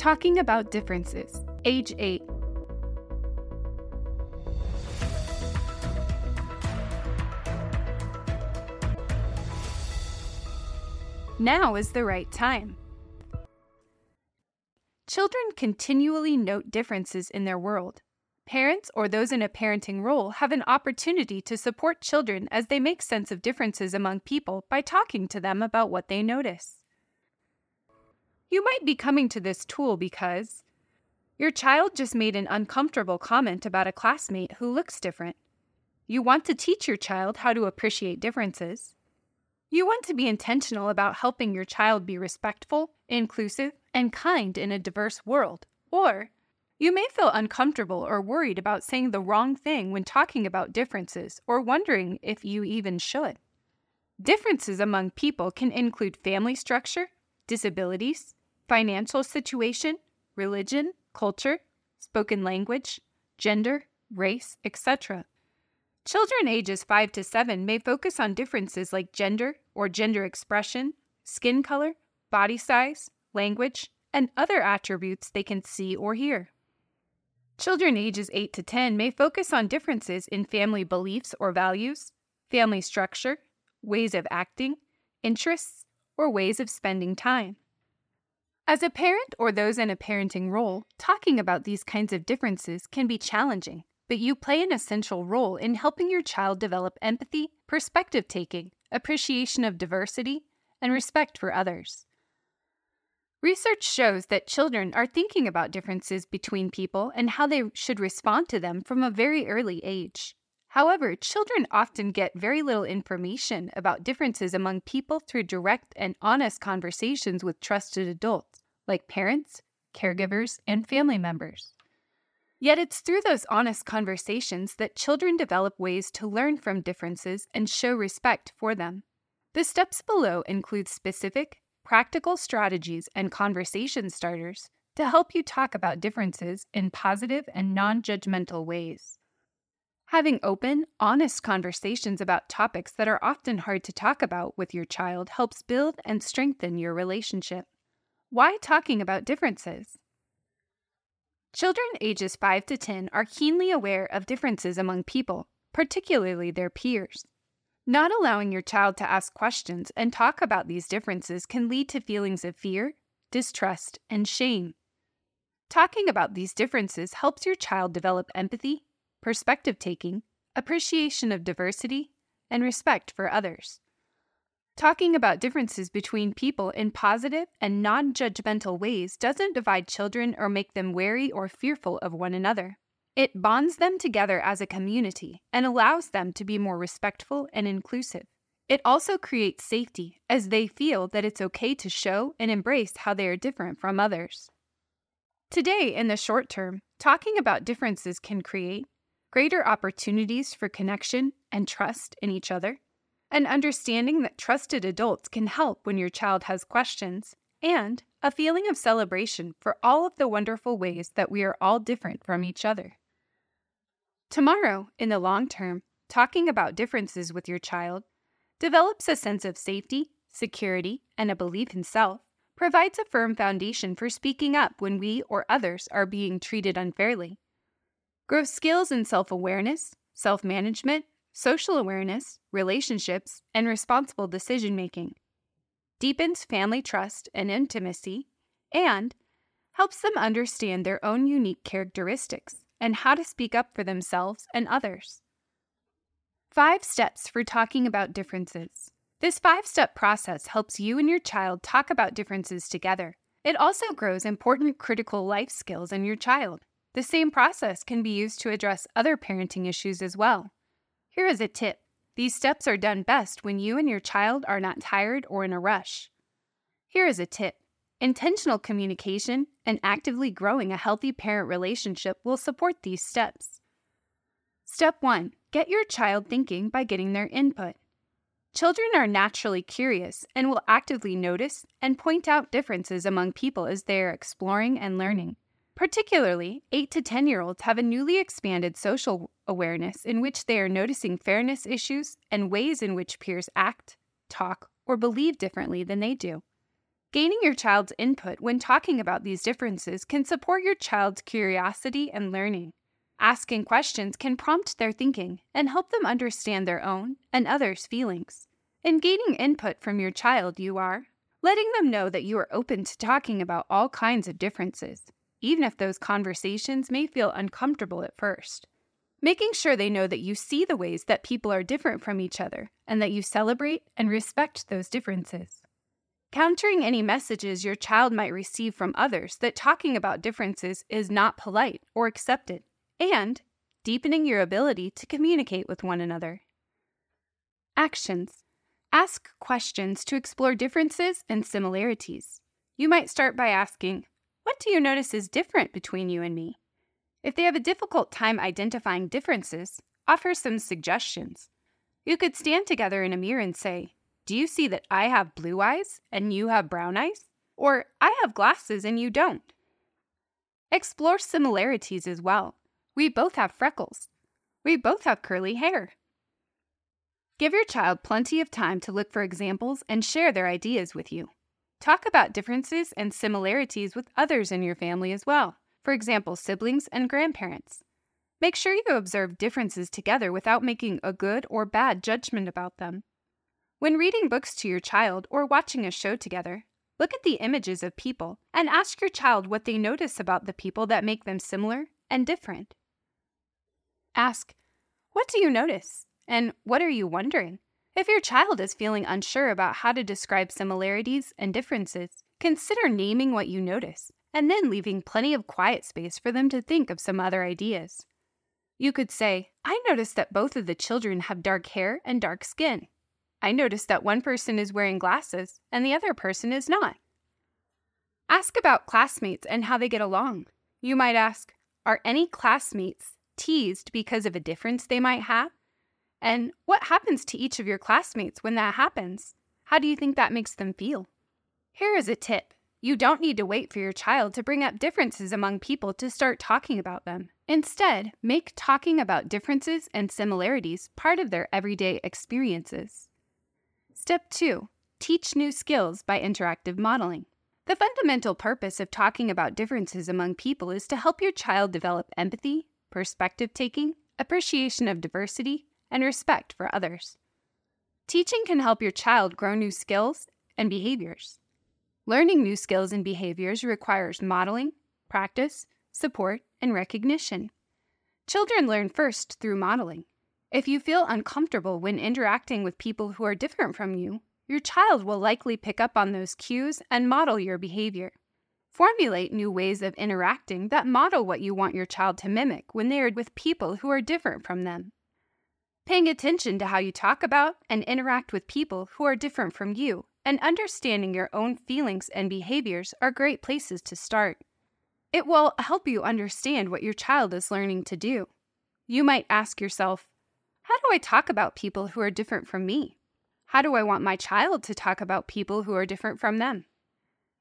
Talking about differences, age 8. Now is the right time. Children continually note differences in their world. Parents or those in a parenting role have an opportunity to support children as they make sense of differences among people by talking to them about what they notice. You might be coming to this tool because your child just made an uncomfortable comment about a classmate who looks different. You want to teach your child how to appreciate differences. You want to be intentional about helping your child be respectful, inclusive, and kind in a diverse world. Or you may feel uncomfortable or worried about saying the wrong thing when talking about differences or wondering if you even should. Differences among people can include family structure, disabilities, financial situation, religion, culture, spoken language, gender, race, etc. Children ages 5 to 7 may focus on differences like gender or gender expression, skin color, body size, language, and other attributes they can see or hear. Children ages 8 to 10 may focus on differences in family beliefs or values, family structure, ways of acting, interests, or ways of spending time. As a parent or those in a parenting role, talking about these kinds of differences can be challenging, but you play an essential role in helping your child develop empathy, perspective taking, appreciation of diversity, and respect for others. Research shows that children are thinking about differences between people and how they should respond to them from a very early age. However, children often get very little information about differences among people through direct and honest conversations with trusted adults, like parents, caregivers, and family members. Yet it's through those honest conversations that children develop ways to learn from differences and show respect for them. The steps below include specific, practical strategies and conversation starters to help you talk about differences in positive and non judgmental ways. Having open, honest conversations about topics that are often hard to talk about with your child helps build and strengthen your relationship. Why talking about differences? Children ages 5 to 10 are keenly aware of differences among people, particularly their peers. Not allowing your child to ask questions and talk about these differences can lead to feelings of fear, distrust, and shame. Talking about these differences helps your child develop empathy, perspective taking, appreciation of diversity, and respect for others. Talking about differences between people in positive and non judgmental ways doesn't divide children or make them wary or fearful of one another. It bonds them together as a community and allows them to be more respectful and inclusive. It also creates safety as they feel that it's okay to show and embrace how they are different from others. Today, in the short term, talking about differences can create greater opportunities for connection and trust in each other, and understanding that trusted adults can help when your child has questions, and a feeling of celebration for all of the wonderful ways that we are all different from each other. Tomorrow, in the long term, talking about differences with your child develops a sense of safety, security, and a belief in self, provides a firm foundation for speaking up when we or others are being treated unfairly, grows skills in self awareness, self management, social awareness, relationships, and responsible decision making, deepens family trust and intimacy, and helps them understand their own unique characteristics and how to speak up for themselves and others. Five steps for talking about differences. This five step process helps you and your child talk about differences together. It also grows important critical life skills in your child. The same process can be used to address other parenting issues as well. Here is a tip these steps are done best when you and your child are not tired or in a rush. Here is a tip intentional communication and actively growing a healthy parent relationship will support these steps. Step 1 Get your child thinking by getting their input. Children are naturally curious and will actively notice and point out differences among people as they are exploring and learning. Particularly, 8 to 10 year olds have a newly expanded social awareness in which they are noticing fairness issues and ways in which peers act, talk, or believe differently than they do. Gaining your child's input when talking about these differences can support your child's curiosity and learning. Asking questions can prompt their thinking and help them understand their own and others' feelings. In gaining input from your child, you are letting them know that you are open to talking about all kinds of differences, even if those conversations may feel uncomfortable at first. Making sure they know that you see the ways that people are different from each other and that you celebrate and respect those differences. Countering any messages your child might receive from others that talking about differences is not polite or accepted, and deepening your ability to communicate with one another. Actions Ask questions to explore differences and similarities. You might start by asking, What do you notice is different between you and me? If they have a difficult time identifying differences, offer some suggestions. You could stand together in a mirror and say, Do you see that I have blue eyes and you have brown eyes? Or I have glasses and you don't. Explore similarities as well. We both have freckles. We both have curly hair. Give your child plenty of time to look for examples and share their ideas with you. Talk about differences and similarities with others in your family as well, for example, siblings and grandparents. Make sure you observe differences together without making a good or bad judgment about them. When reading books to your child or watching a show together, look at the images of people and ask your child what they notice about the people that make them similar and different. Ask, What do you notice? And what are you wondering? If your child is feeling unsure about how to describe similarities and differences, consider naming what you notice and then leaving plenty of quiet space for them to think of some other ideas. You could say, I noticed that both of the children have dark hair and dark skin. I noticed that one person is wearing glasses and the other person is not. Ask about classmates and how they get along. You might ask, Are any classmates teased because of a difference they might have? And what happens to each of your classmates when that happens? How do you think that makes them feel? Here is a tip you don't need to wait for your child to bring up differences among people to start talking about them. Instead, make talking about differences and similarities part of their everyday experiences. Step 2 Teach new skills by interactive modeling. The fundamental purpose of talking about differences among people is to help your child develop empathy, perspective taking, appreciation of diversity, and respect for others. Teaching can help your child grow new skills and behaviors. Learning new skills and behaviors requires modeling, practice, support, and recognition. Children learn first through modeling. If you feel uncomfortable when interacting with people who are different from you, your child will likely pick up on those cues and model your behavior. Formulate new ways of interacting that model what you want your child to mimic when they are with people who are different from them. Paying attention to how you talk about and interact with people who are different from you and understanding your own feelings and behaviors are great places to start. It will help you understand what your child is learning to do. You might ask yourself, How do I talk about people who are different from me? How do I want my child to talk about people who are different from them?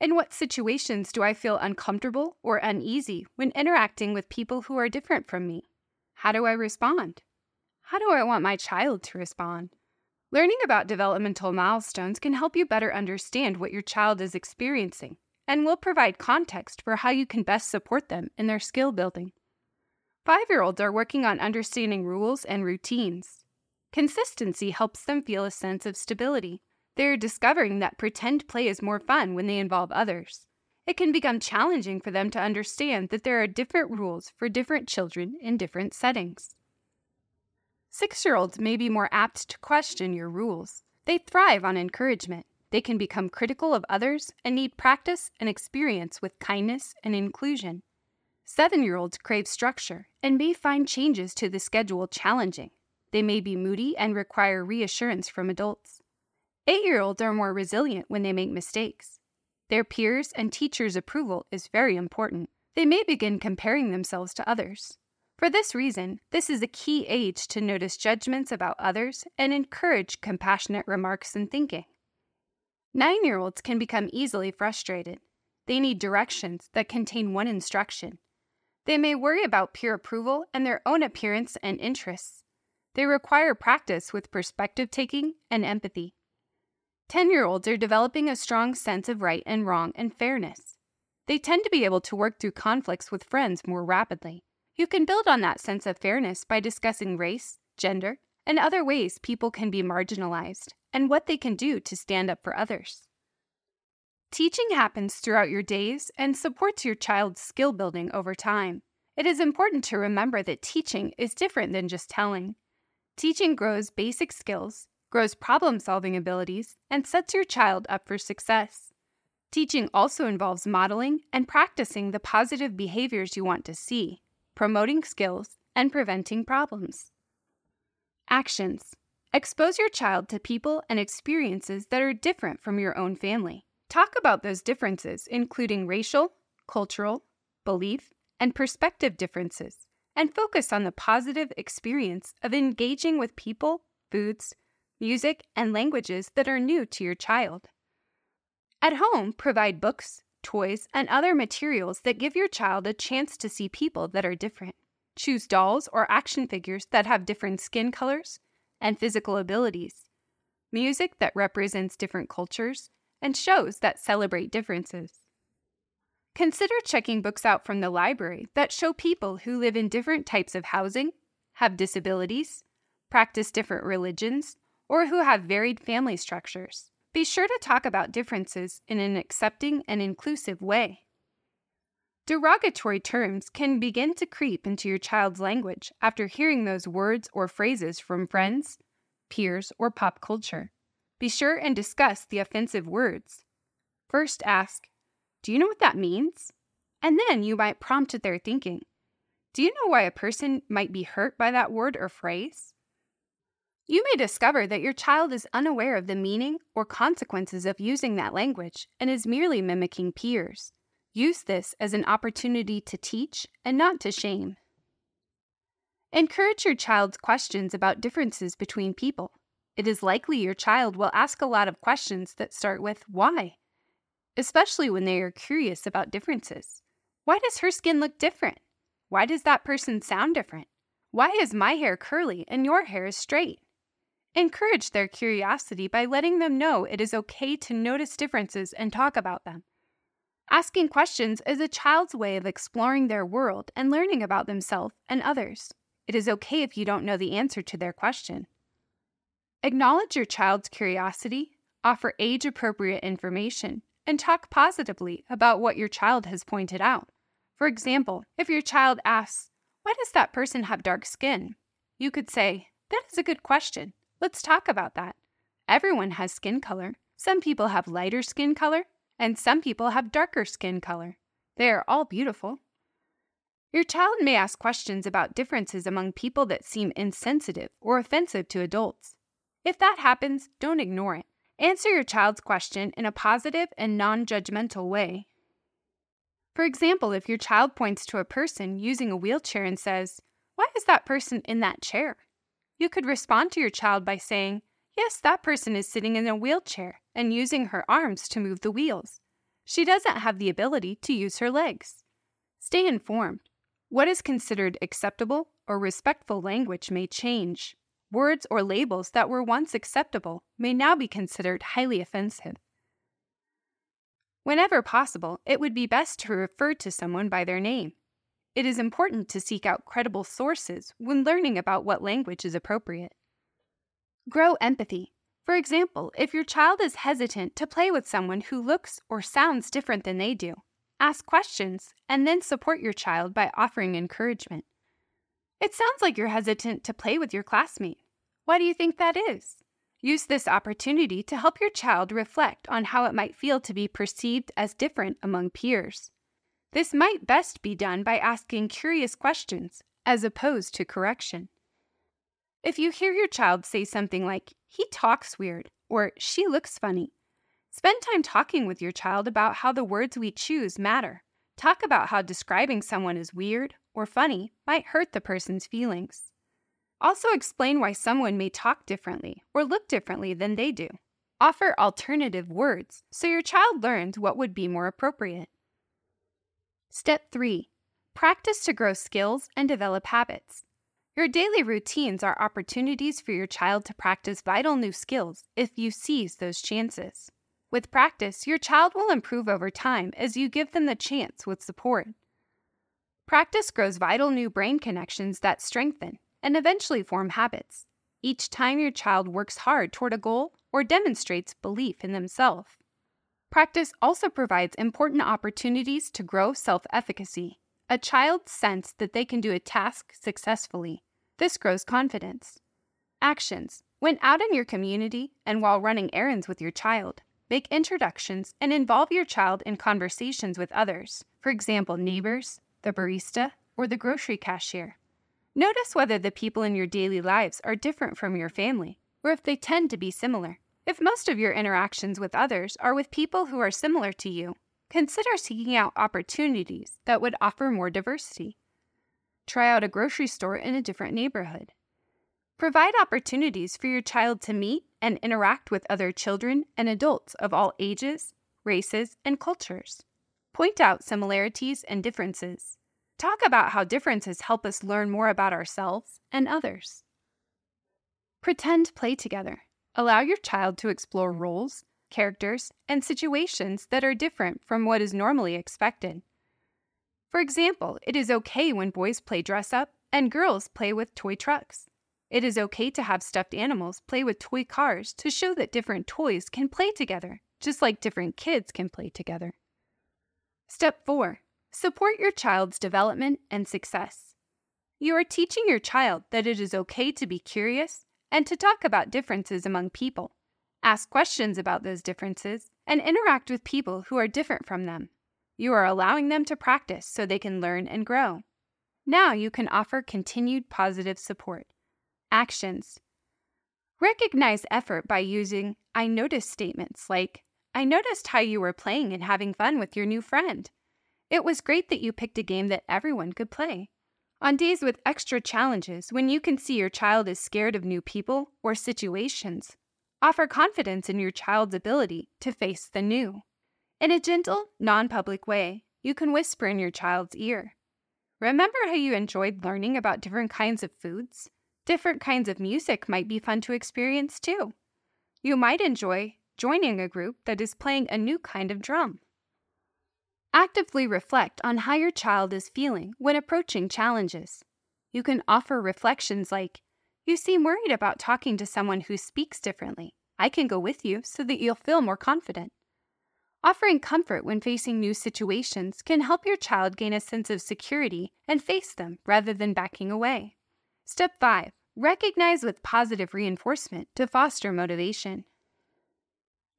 In what situations do I feel uncomfortable or uneasy when interacting with people who are different from me? How do I respond? How do I want my child to respond? Learning about developmental milestones can help you better understand what your child is experiencing and will provide context for how you can best support them in their skill building. Five year olds are working on understanding rules and routines. Consistency helps them feel a sense of stability. They are discovering that pretend play is more fun when they involve others. It can become challenging for them to understand that there are different rules for different children in different settings. Six year olds may be more apt to question your rules. They thrive on encouragement. They can become critical of others and need practice and experience with kindness and inclusion. Seven year olds crave structure and may find changes to the schedule challenging. They may be moody and require reassurance from adults. Eight year olds are more resilient when they make mistakes. Their peers' and teachers' approval is very important. They may begin comparing themselves to others. For this reason, this is a key age to notice judgments about others and encourage compassionate remarks and thinking. Nine year olds can become easily frustrated. They need directions that contain one instruction. They may worry about peer approval and their own appearance and interests. They require practice with perspective taking and empathy. 10 year olds are developing a strong sense of right and wrong and fairness. They tend to be able to work through conflicts with friends more rapidly. You can build on that sense of fairness by discussing race, gender, and other ways people can be marginalized and what they can do to stand up for others. Teaching happens throughout your days and supports your child's skill building over time. It is important to remember that teaching is different than just telling. Teaching grows basic skills, grows problem solving abilities, and sets your child up for success. Teaching also involves modeling and practicing the positive behaviors you want to see, promoting skills, and preventing problems. Actions Expose your child to people and experiences that are different from your own family. Talk about those differences, including racial, cultural, belief, and perspective differences, and focus on the positive experience of engaging with people, foods, music, and languages that are new to your child. At home, provide books, toys, and other materials that give your child a chance to see people that are different. Choose dolls or action figures that have different skin colors and physical abilities, music that represents different cultures, and shows that celebrate differences. Consider checking books out from the library that show people who live in different types of housing, have disabilities, practice different religions, or who have varied family structures. Be sure to talk about differences in an accepting and inclusive way. Derogatory terms can begin to creep into your child's language after hearing those words or phrases from friends, peers, or pop culture. Be sure and discuss the offensive words. First ask, Do you know what that means? And then you might prompt their thinking. Do you know why a person might be hurt by that word or phrase? You may discover that your child is unaware of the meaning or consequences of using that language and is merely mimicking peers. Use this as an opportunity to teach and not to shame. Encourage your child's questions about differences between people it is likely your child will ask a lot of questions that start with why, especially when they are curious about differences. Why does her skin look different? Why does that person sound different? Why is my hair curly and your hair is straight? Encourage their curiosity by letting them know it is okay to notice differences and talk about them. Asking questions is a child's way of exploring their world and learning about themselves and others. It is okay if you don't know the answer to their question. Acknowledge your child's curiosity, offer age appropriate information, and talk positively about what your child has pointed out. For example, if your child asks, Why does that person have dark skin? You could say, That is a good question. Let's talk about that. Everyone has skin color. Some people have lighter skin color, and some people have darker skin color. They are all beautiful. Your child may ask questions about differences among people that seem insensitive or offensive to adults. If that happens, don't ignore it. Answer your child's question in a positive and non judgmental way. For example, if your child points to a person using a wheelchair and says, Why is that person in that chair? You could respond to your child by saying, Yes, that person is sitting in a wheelchair and using her arms to move the wheels. She doesn't have the ability to use her legs. Stay informed. What is considered acceptable or respectful language may change. Words or labels that were once acceptable may now be considered highly offensive. Whenever possible, it would be best to refer to someone by their name. It is important to seek out credible sources when learning about what language is appropriate. Grow empathy. For example, if your child is hesitant to play with someone who looks or sounds different than they do, ask questions and then support your child by offering encouragement. It sounds like you're hesitant to play with your classmate. Why do you think that is? Use this opportunity to help your child reflect on how it might feel to be perceived as different among peers. This might best be done by asking curious questions as opposed to correction. If you hear your child say something like, he talks weird, or she looks funny, spend time talking with your child about how the words we choose matter. Talk about how describing someone as weird or funny might hurt the person's feelings. Also, explain why someone may talk differently or look differently than they do. Offer alternative words so your child learns what would be more appropriate. Step 3 Practice to grow skills and develop habits. Your daily routines are opportunities for your child to practice vital new skills if you seize those chances. With practice, your child will improve over time as you give them the chance with support. Practice grows vital new brain connections that strengthen and eventually form habits each time your child works hard toward a goal or demonstrates belief in themselves. Practice also provides important opportunities to grow self efficacy. A child's sense that they can do a task successfully. This grows confidence. Actions. When out in your community and while running errands with your child, make introductions and involve your child in conversations with others, for example, neighbors, the barista, or the grocery cashier. Notice whether the people in your daily lives are different from your family, or if they tend to be similar. If most of your interactions with others are with people who are similar to you, consider seeking out opportunities that would offer more diversity. Try out a grocery store in a different neighborhood. Provide opportunities for your child to meet and interact with other children and adults of all ages, races, and cultures. Point out similarities and differences. Talk about how differences help us learn more about ourselves and others. Pretend play together. Allow your child to explore roles, characters, and situations that are different from what is normally expected. For example, it is okay when boys play dress up and girls play with toy trucks. It is okay to have stuffed animals play with toy cars to show that different toys can play together, just like different kids can play together. Step 4 Support your child's development and success. You are teaching your child that it is okay to be curious and to talk about differences among people. Ask questions about those differences and interact with people who are different from them. You are allowing them to practice so they can learn and grow. Now you can offer continued positive support. Actions Recognize effort by using I noticed statements like, I noticed how you were playing and having fun with your new friend. It was great that you picked a game that everyone could play. On days with extra challenges, when you can see your child is scared of new people or situations, offer confidence in your child's ability to face the new. In a gentle, non public way, you can whisper in your child's ear. Remember how you enjoyed learning about different kinds of foods? Different kinds of music might be fun to experience too. You might enjoy joining a group that is playing a new kind of drum. Actively reflect on how your child is feeling when approaching challenges. You can offer reflections like, You seem worried about talking to someone who speaks differently. I can go with you so that you'll feel more confident. Offering comfort when facing new situations can help your child gain a sense of security and face them rather than backing away. Step 5 Recognize with positive reinforcement to foster motivation.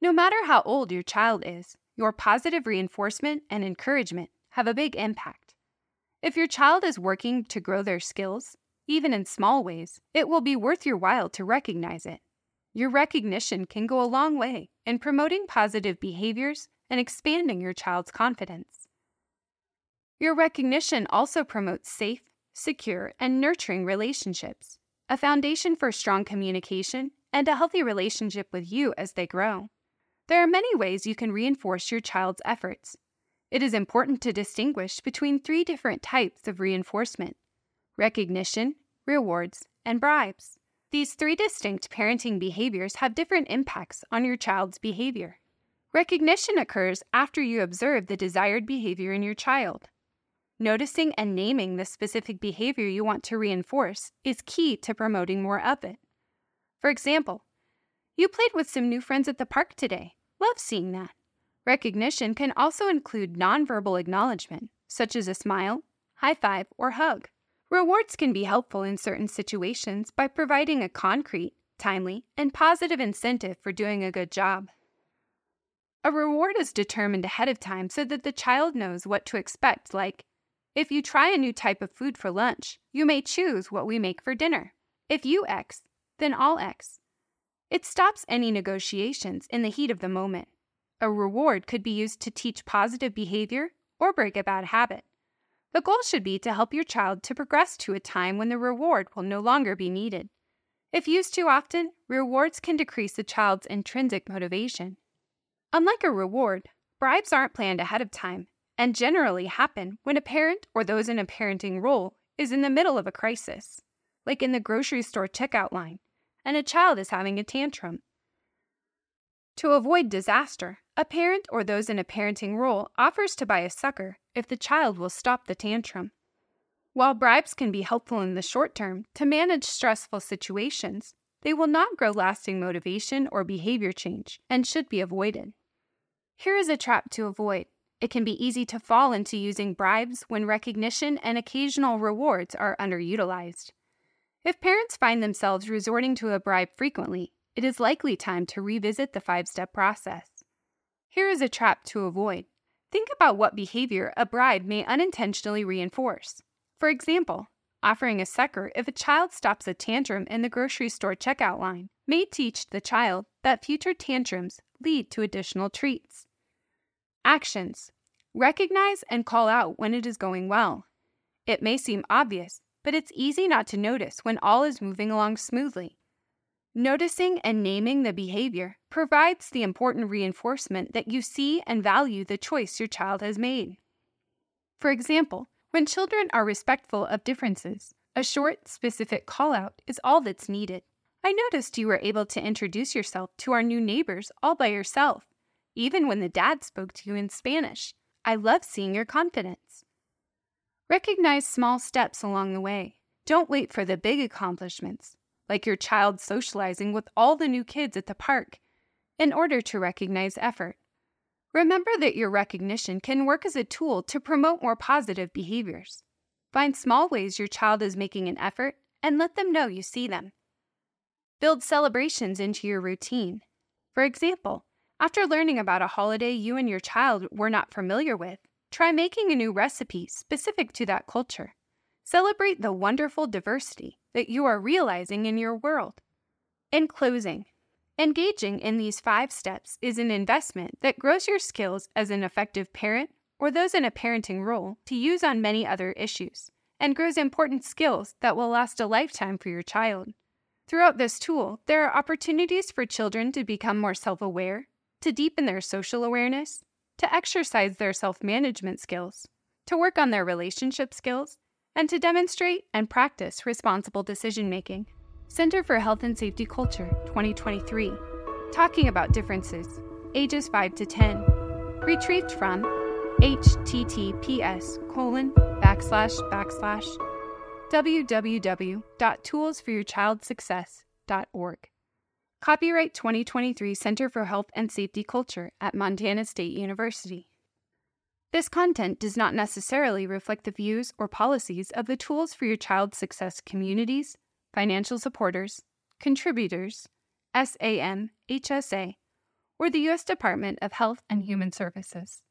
No matter how old your child is, your positive reinforcement and encouragement have a big impact. If your child is working to grow their skills, even in small ways, it will be worth your while to recognize it. Your recognition can go a long way in promoting positive behaviors and expanding your child's confidence. Your recognition also promotes safe, secure, and nurturing relationships, a foundation for strong communication and a healthy relationship with you as they grow. There are many ways you can reinforce your child's efforts. It is important to distinguish between three different types of reinforcement recognition, rewards, and bribes. These three distinct parenting behaviors have different impacts on your child's behavior. Recognition occurs after you observe the desired behavior in your child. Noticing and naming the specific behavior you want to reinforce is key to promoting more of it. For example, you played with some new friends at the park today. Love seeing that. Recognition can also include nonverbal acknowledgement, such as a smile, high five, or hug. Rewards can be helpful in certain situations by providing a concrete, timely, and positive incentive for doing a good job. A reward is determined ahead of time so that the child knows what to expect, like, if you try a new type of food for lunch, you may choose what we make for dinner. If you X, then I'll X. It stops any negotiations in the heat of the moment. A reward could be used to teach positive behavior or break a bad habit. The goal should be to help your child to progress to a time when the reward will no longer be needed. If used too often, rewards can decrease the child's intrinsic motivation. Unlike a reward, bribes aren't planned ahead of time and generally happen when a parent or those in a parenting role is in the middle of a crisis. like in the grocery store checkout line, and a child is having a tantrum. To avoid disaster, a parent or those in a parenting role offers to buy a sucker if the child will stop the tantrum. While bribes can be helpful in the short term to manage stressful situations, they will not grow lasting motivation or behavior change and should be avoided. Here is a trap to avoid. It can be easy to fall into using bribes when recognition and occasional rewards are underutilized. If parents find themselves resorting to a bribe frequently, it is likely time to revisit the five step process. Here is a trap to avoid. Think about what behavior a bribe may unintentionally reinforce. For example, offering a sucker if a child stops a tantrum in the grocery store checkout line may teach the child that future tantrums lead to additional treats. Actions Recognize and call out when it is going well. It may seem obvious, but it's easy not to notice when all is moving along smoothly. Noticing and naming the behavior provides the important reinforcement that you see and value the choice your child has made. For example, when children are respectful of differences, a short, specific call out is all that's needed. I noticed you were able to introduce yourself to our new neighbors all by yourself, even when the dad spoke to you in Spanish. I love seeing your confidence. Recognize small steps along the way. Don't wait for the big accomplishments, like your child socializing with all the new kids at the park, in order to recognize effort. Remember that your recognition can work as a tool to promote more positive behaviors. Find small ways your child is making an effort and let them know you see them. Build celebrations into your routine. For example, after learning about a holiday you and your child were not familiar with, try making a new recipe specific to that culture. Celebrate the wonderful diversity that you are realizing in your world. In closing, engaging in these five steps is an investment that grows your skills as an effective parent or those in a parenting role to use on many other issues, and grows important skills that will last a lifetime for your child. Throughout this tool, there are opportunities for children to become more self aware, to deepen their social awareness, to exercise their self management skills, to work on their relationship skills, and to demonstrate and practice responsible decision making. Center for Health and Safety Culture 2023, talking about differences, ages 5 to 10, retrieved from https colon backslash backslash www.toolsforyourchildsuccess.org. Copyright 2023 Center for Health and Safety Culture at Montana State University. This content does not necessarily reflect the views or policies of the Tools for Your Child Success communities, financial supporters, contributors, SAM, HSA, or the U.S. Department of Health and Human Services.